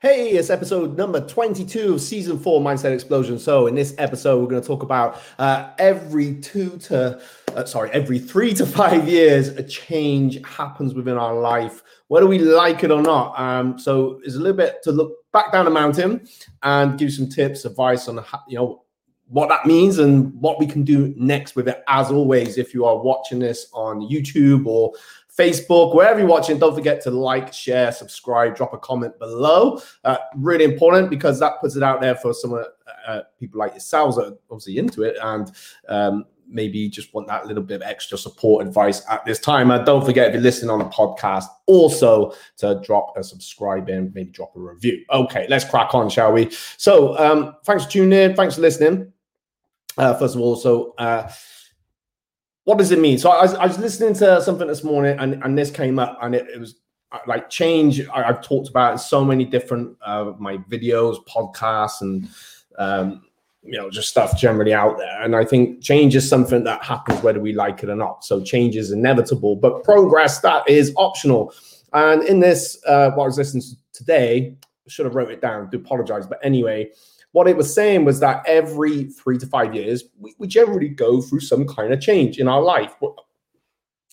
Hey, it's episode number 22 of season four Mindset Explosion. So, in this episode, we're going to talk about uh, every two to, uh, sorry, every three to five years, a change happens within our life, whether we like it or not. Um, so, it's a little bit to look back down the mountain and give some tips, advice on, you know, what that means and what we can do next with it. As always, if you are watching this on YouTube or Facebook, wherever you're watching, don't forget to like, share, subscribe, drop a comment below. Uh, really important because that puts it out there for some uh, uh, people like yourselves that are obviously into it and um, maybe just want that little bit of extra support advice at this time. And don't forget if you're listening on a podcast, also to drop a subscribe and maybe drop a review. Okay, let's crack on, shall we? So, um, thanks for tuning in. Thanks for listening. Uh, first of all, so uh, what does it mean? So I was, I was listening to something this morning, and, and this came up, and it, it was uh, like change. I, have talked about in so many different uh, my videos, podcasts, and um, you know just stuff generally out there. And I think change is something that happens whether we like it or not. So change is inevitable, but progress that is optional. And in this, uh, what I was listening to today, should have wrote it down. Do apologize, but anyway, what it was saying was that every three to five years, we, we generally go through some kind of change in our life.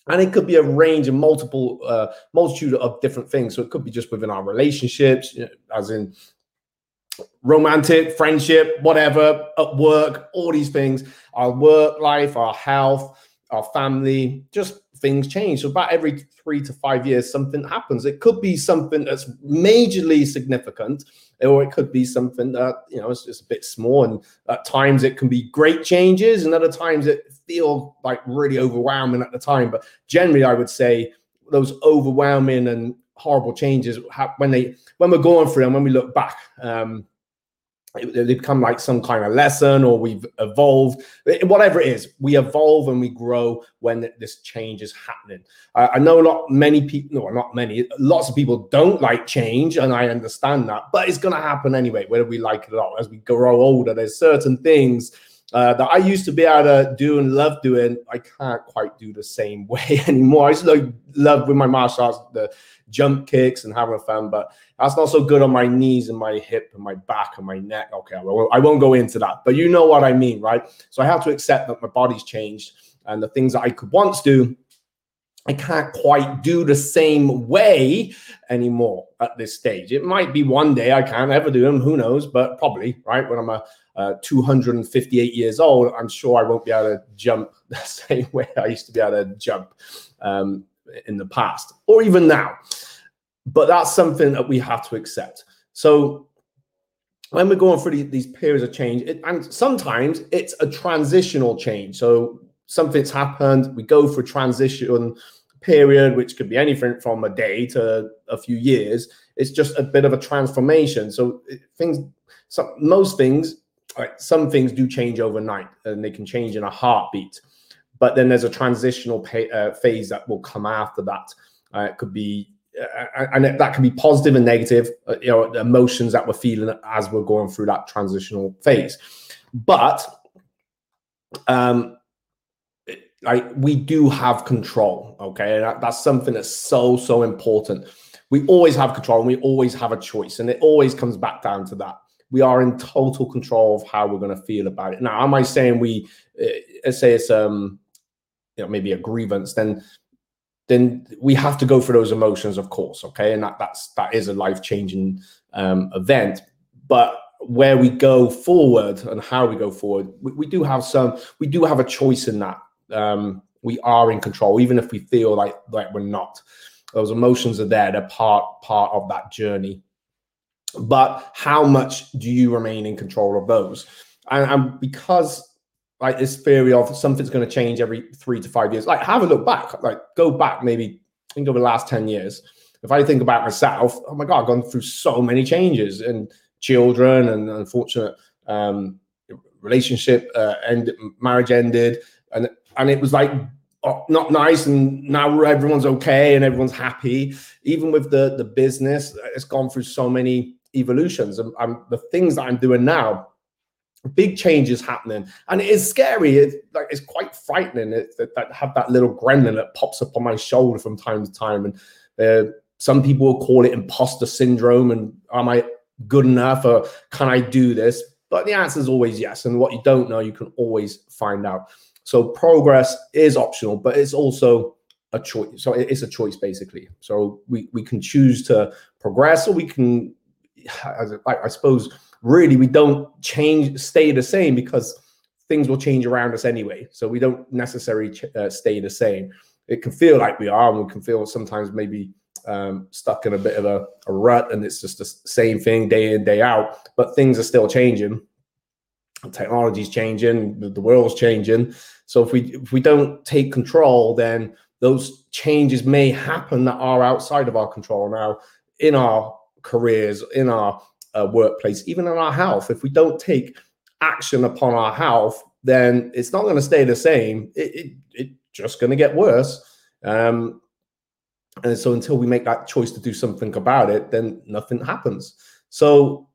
And it could be a range of multiple, uh, multitude of different things. So it could be just within our relationships, you know, as in romantic, friendship, whatever, at work, all these things, our work life, our health, our family, just things change. So about every three to five years, something happens. It could be something that's majorly significant, or it could be something that you know it's just a bit small. And at times it can be great changes, and other times it feel like really overwhelming at the time. But generally, I would say those overwhelming and horrible changes when they when we're going through them, when we look back. Um, they become like some kind of lesson or we've evolved. Whatever it is we evolve and we grow when this change is happening. Uh, i know not many people no not many lots of people don't like change and i understand that but it's going to happen anyway whether we like it or not. As we grow older there's certain things uh, that I used to be able to do and love doing, I can't quite do the same way anymore. I just like love with my martial arts the jump kicks and having fun, but that's not so good on my knees and my hip and my back and my neck. Okay, won't, I won't go into that, but you know what I mean, right? So I have to accept that my body's changed and the things that I could once do I can't quite do the same way anymore at this stage. It might be one day I can ever do them, who knows, but probably, right? When I'm a, uh, 258 years old, I'm sure I won't be able to jump the same way I used to be able to jump um, in the past or even now. But that's something that we have to accept. So when we're going through these periods of change, it, and sometimes it's a transitional change. So something's happened, we go through a transition period, which could be anything from a day to a few years. It's just a bit of a transformation. So things, so most things, some things do change overnight, and they can change in a heartbeat. But then there's a transitional pay, uh, phase that will come after that. Uh, it could be, uh, and that can be positive and negative. Uh, you know, the emotions that we're feeling as we're going through that transitional phase. But um, like we do have control okay that, that's something that's so so important we always have control and we always have a choice and it always comes back down to that we are in total control of how we're going to feel about it now am i saying we uh, say it's um you know maybe a grievance then then we have to go through those emotions of course okay and that that's that is a life changing um event but where we go forward and how we go forward we, we do have some we do have a choice in that um, we are in control, even if we feel like like we're not. Those emotions are there; they're part part of that journey. But how much do you remain in control of those? And, and because like this theory of something's going to change every three to five years, like have a look back, like go back maybe think over the last ten years. If I think about myself, oh my god, I've gone through so many changes and children and unfortunate um, relationship uh, and marriage ended and and it was like not nice and now everyone's okay and everyone's happy even with the the business it's gone through so many evolutions and, the things that i'm doing now big changes happening and it is scary it's like it's quite frightening it, that, that have that little gremlin that pops up on my shoulder from time to time and uh, some people will call it imposter syndrome and am i good enough or can I do this? But the answer is always yes. And what you don't know, you can always find out. So progress is optional, but it's also a choice. So it's a choice basically. So we, we can choose to progress or we can, I, I suppose, really we don't change, stay the same because things will change around us anyway. So we don't necessarily ch- uh, stay the same. It can feel like we are, and we can feel sometimes maybe um, stuck in a bit of a, a rut and it's just the same thing day in, day out. But things are still changing. Technology's changing, the world's changing. So if we if we don't take control, then those changes may happen that are outside of our control now in our careers, in our uh, workplace, even in our health. If we don't take action upon our health, then it's not going to stay the same. It, it, just going to get worse. Um, and so until we make that choice to do something about it, then nothing happens. So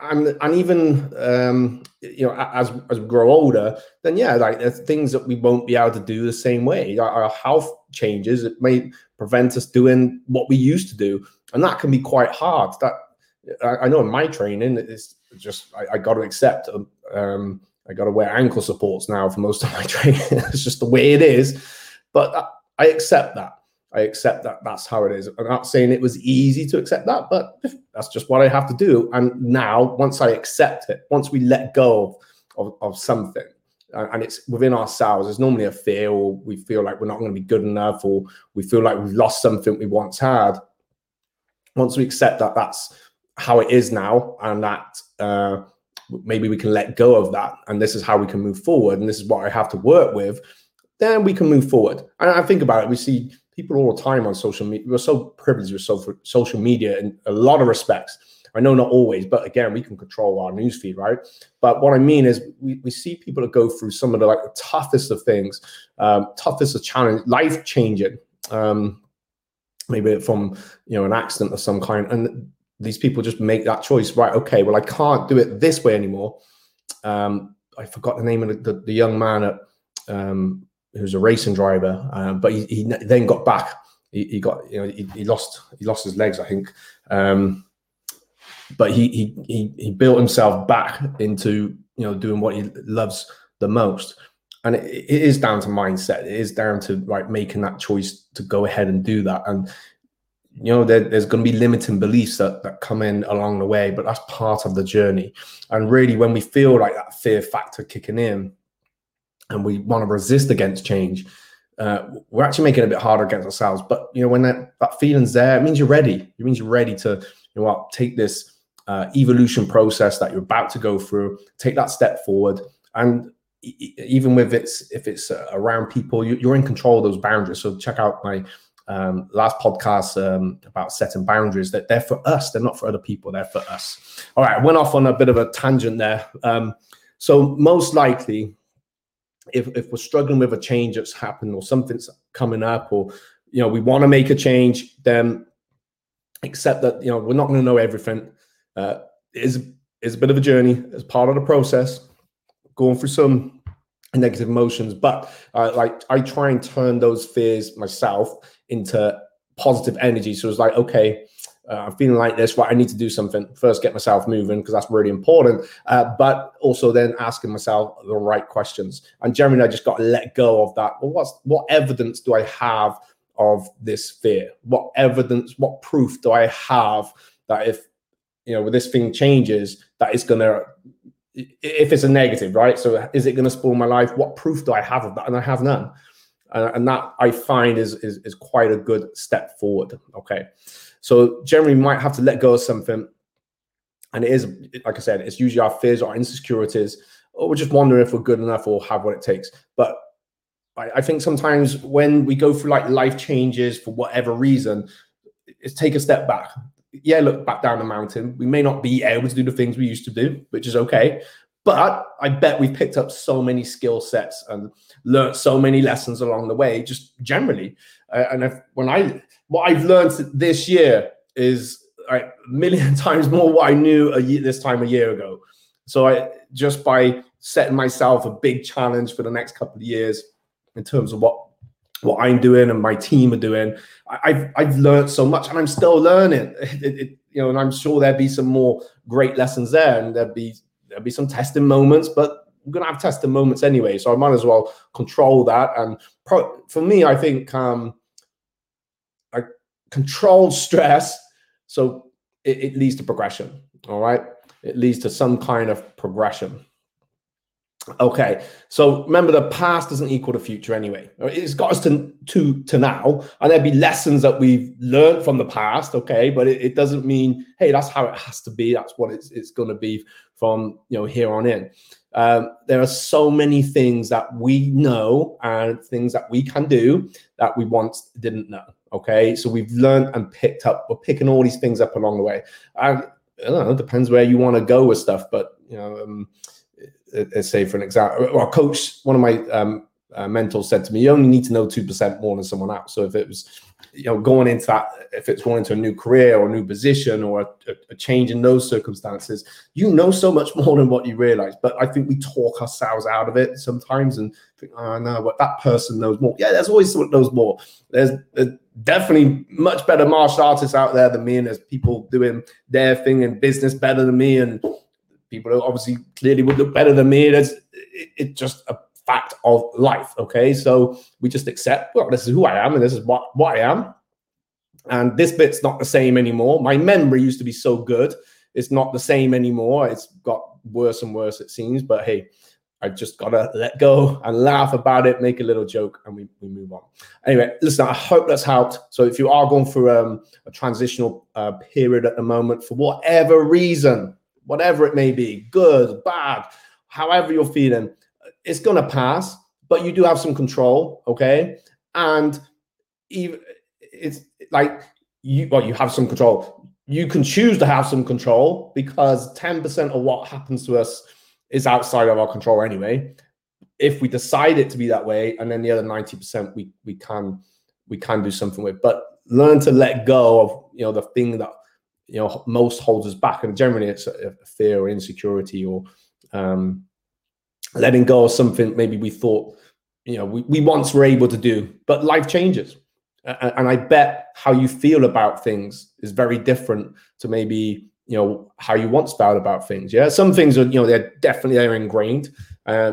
and and even um, you know as as we grow older, then yeah, like there's things that we won't be able to do the same way. Our, our, health changes; it may prevent us doing what we used to do, and that can be quite hard. That I, I know in my training, it's just I, I got to accept. Um, I got to wear ankle supports now for most of my training. it's just the way it is, but I accept that. I accept that that's how it is. I'm not saying it was easy to accept that, but that's just what I have to do. And now, once I accept it, once we let go of, of, of something, and it's within ourselves, there's normally a fear, or we feel like we're not going to be good enough, or we feel like we've lost something we once had. Once we accept that that's how it is now, and that uh, maybe we can let go of that, and this is how we can move forward, and this is what I have to work with, then we can move forward. And I think about it, we see people all the time on social media. We're so privileged with social media in a lot of respects. I know not always, but again, we can control our newsfeed, right? But what I mean is, we, we see people that go through some of the like the toughest of things, um, toughest of challenge, life changing, um, maybe from you know an accident of some kind, and these people just make that choice, right? Okay, well, I can't do it this way anymore. Um, I forgot the name of the, the, the young man at um, who's a racing driver, um, but he, he, then got back. He, he, got you know he, he, lost he lost his legs, I think. Um, but he, he he he built himself back into you know doing what he loves the most, and it, it is down to mindset. It is down to like making that choice to go ahead and do that. And you know there, there's going to be limiting beliefs that, that come in along the way, but that's part of the journey. And really, when we feel like that fear factor kicking in, and we want to resist against change, uh, we're actually making it a bit harder against ourselves. But you know, when that, that feeling's there, it means you're ready. It means you're ready to, you know what, take this uh, evolution process that you're about to go through, take that step forward, and even with it's if it's uh, around people, you, are in control of those boundaries. So check out my um, last podcast um, about setting boundaries. That they're for us, they're not for other people. They're for us. All right, I went off on a bit of a tangent there. Um, so most likely, if, if we're struggling with a change that's happened or something's coming up or you know we want to make a change then accept that you know we're not going to know everything uh, is is a bit of a journey as part of the process going through some negative emotions but uh, like i try and turn those fears myself into positive energy so it's like okay uh, I'm feeling like this, right? I need to do something. First, get myself moving because that's really important. Uh, but also then asking myself the right questions. And generally, I just got to let go of that. Well, what's what evidence do I have of this fear? What evidence? What proof do I have that if you know, when this thing changes, that it's gonna if it's a negative, right? So is it going to spoil my life? What proof do I have of that? And I have none. Uh, and that I find is, is is quite a good step forward. Okay. So generally, might have to let go of something. And it is, like I said, it's usually our fears or insecurities, or we're just wondering if we're good enough or have what it takes. But I, I think sometimes when we go through like life changes for whatever reason, it's take a step back. Yeah, look back down the mountain. We may not be able to do the things we used to do, which is okay. But I bet we've picked up so many skill sets and learned so many lessons along the way, just generally. Uh, and if, when I what I've learned this year is a million times more what I knew a year, this time a year ago. So I just by setting myself a big challenge for the next couple of years in terms of what what I'm doing and my team are doing, I, have I've learned so much, and I'm still learning. It, it, you know, and I'm sure there'd be some more great lessons there, and there'd be there'd be some testing moments, but we're gonna have testing moments anyway, so I might as well control that. And pro- for me, I think um, I control stress, so it, it leads to progression. All right, it leads to some kind of progression. Okay, so remember the past doesn't equal the future anyway. It's got us to to, to now, and there'd be lessons that we've learned from the past. Okay, but it, it doesn't mean hey that's how it has to be. That's what it's it's going to be from you know here on in. Um, there are so many things that we know and things that we can do that we once didn't know. Okay, so we've learned and picked up. We're picking all these things up along the way. And I don't know, it depends where you want to go with stuff, but you know. Um, let's say for an example, well, coach, one of my um, uh, mentors said to me, you only need to know 2% more than someone else. So if it was, you know, going into that, if it's going into a new career or a new position or a, a, change in those circumstances, you know so much more than what you realize. But I think we talk ourselves out of it sometimes and think, oh no, what that person knows more. Yeah, there's always someone knows more. There's, there's definitely much better martial artists out there than me, and there's people doing their thing in business better than me, and people obviously clearly would look better than me. It's it, it's just a fact of life. Okay, so we just accept. Well, this is who I am, and this is what what I am. And this bit's not the same anymore. My memory used to be so good. It's not the same anymore. It's got worse and worse, it seems. But hey, I just gotta let go and laugh about it, make a little joke, and we, we move on. Anyway, listen, I hope that's helped. So if you are going through um, a transitional uh, period at the moment for whatever reason, whatever it may be, good, bad, however you're feeling, it's going to pass, but you do have some control, okay? And even it's like you well, you have some control. You can choose to have some control because 10% of what happens to us is outside of our control anyway. If we decide it to be that way, and then the other 90% we we can we can do something with. But learn to let go of you know the thing that you know most holds us back. And generally it's a, fear or insecurity or um, letting go of something maybe we thought you know we, we once were able to do. But life changes. And i bet how you feel about things is very different to maybe you know how you once felt about things. Yeah some things are you know they're definitely they're ingrained. Uh,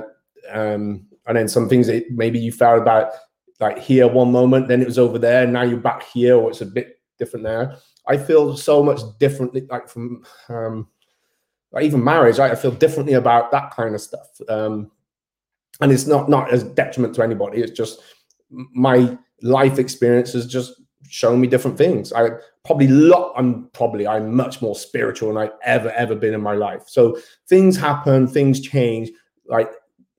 um, and then some things that maybe you felt about like here one moment then it was over there and now you're back here or it's a bit different there I feel so much differently, like from um, like even marriage. Right? I feel differently about that kind of stuff, um, and it's not not as detriment to anybody. It's just my life experience has just shown me different things. I probably lot. I'm probably I'm much more spiritual than I've ever ever been in my life. So things happen, things change. Like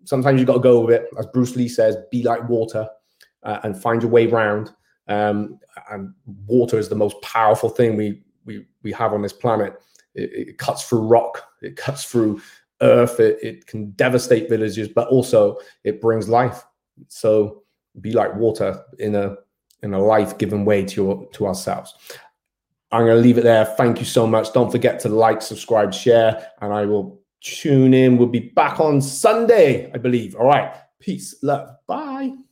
sometimes you got to go with it, as Bruce Lee says, be like water uh, and find your way round. Um, and water is the most powerful thing we we we have on this planet. It, it cuts through rock, it cuts through earth, it, it can devastate villages, but also it brings life. So be like water in a in a life-given way to your to ourselves. I'm going to leave it there. Thank you so much. Don't forget to like, subscribe, share, and I will tune in. We'll be back on Sunday, I believe. All right. Peace, love. Bye.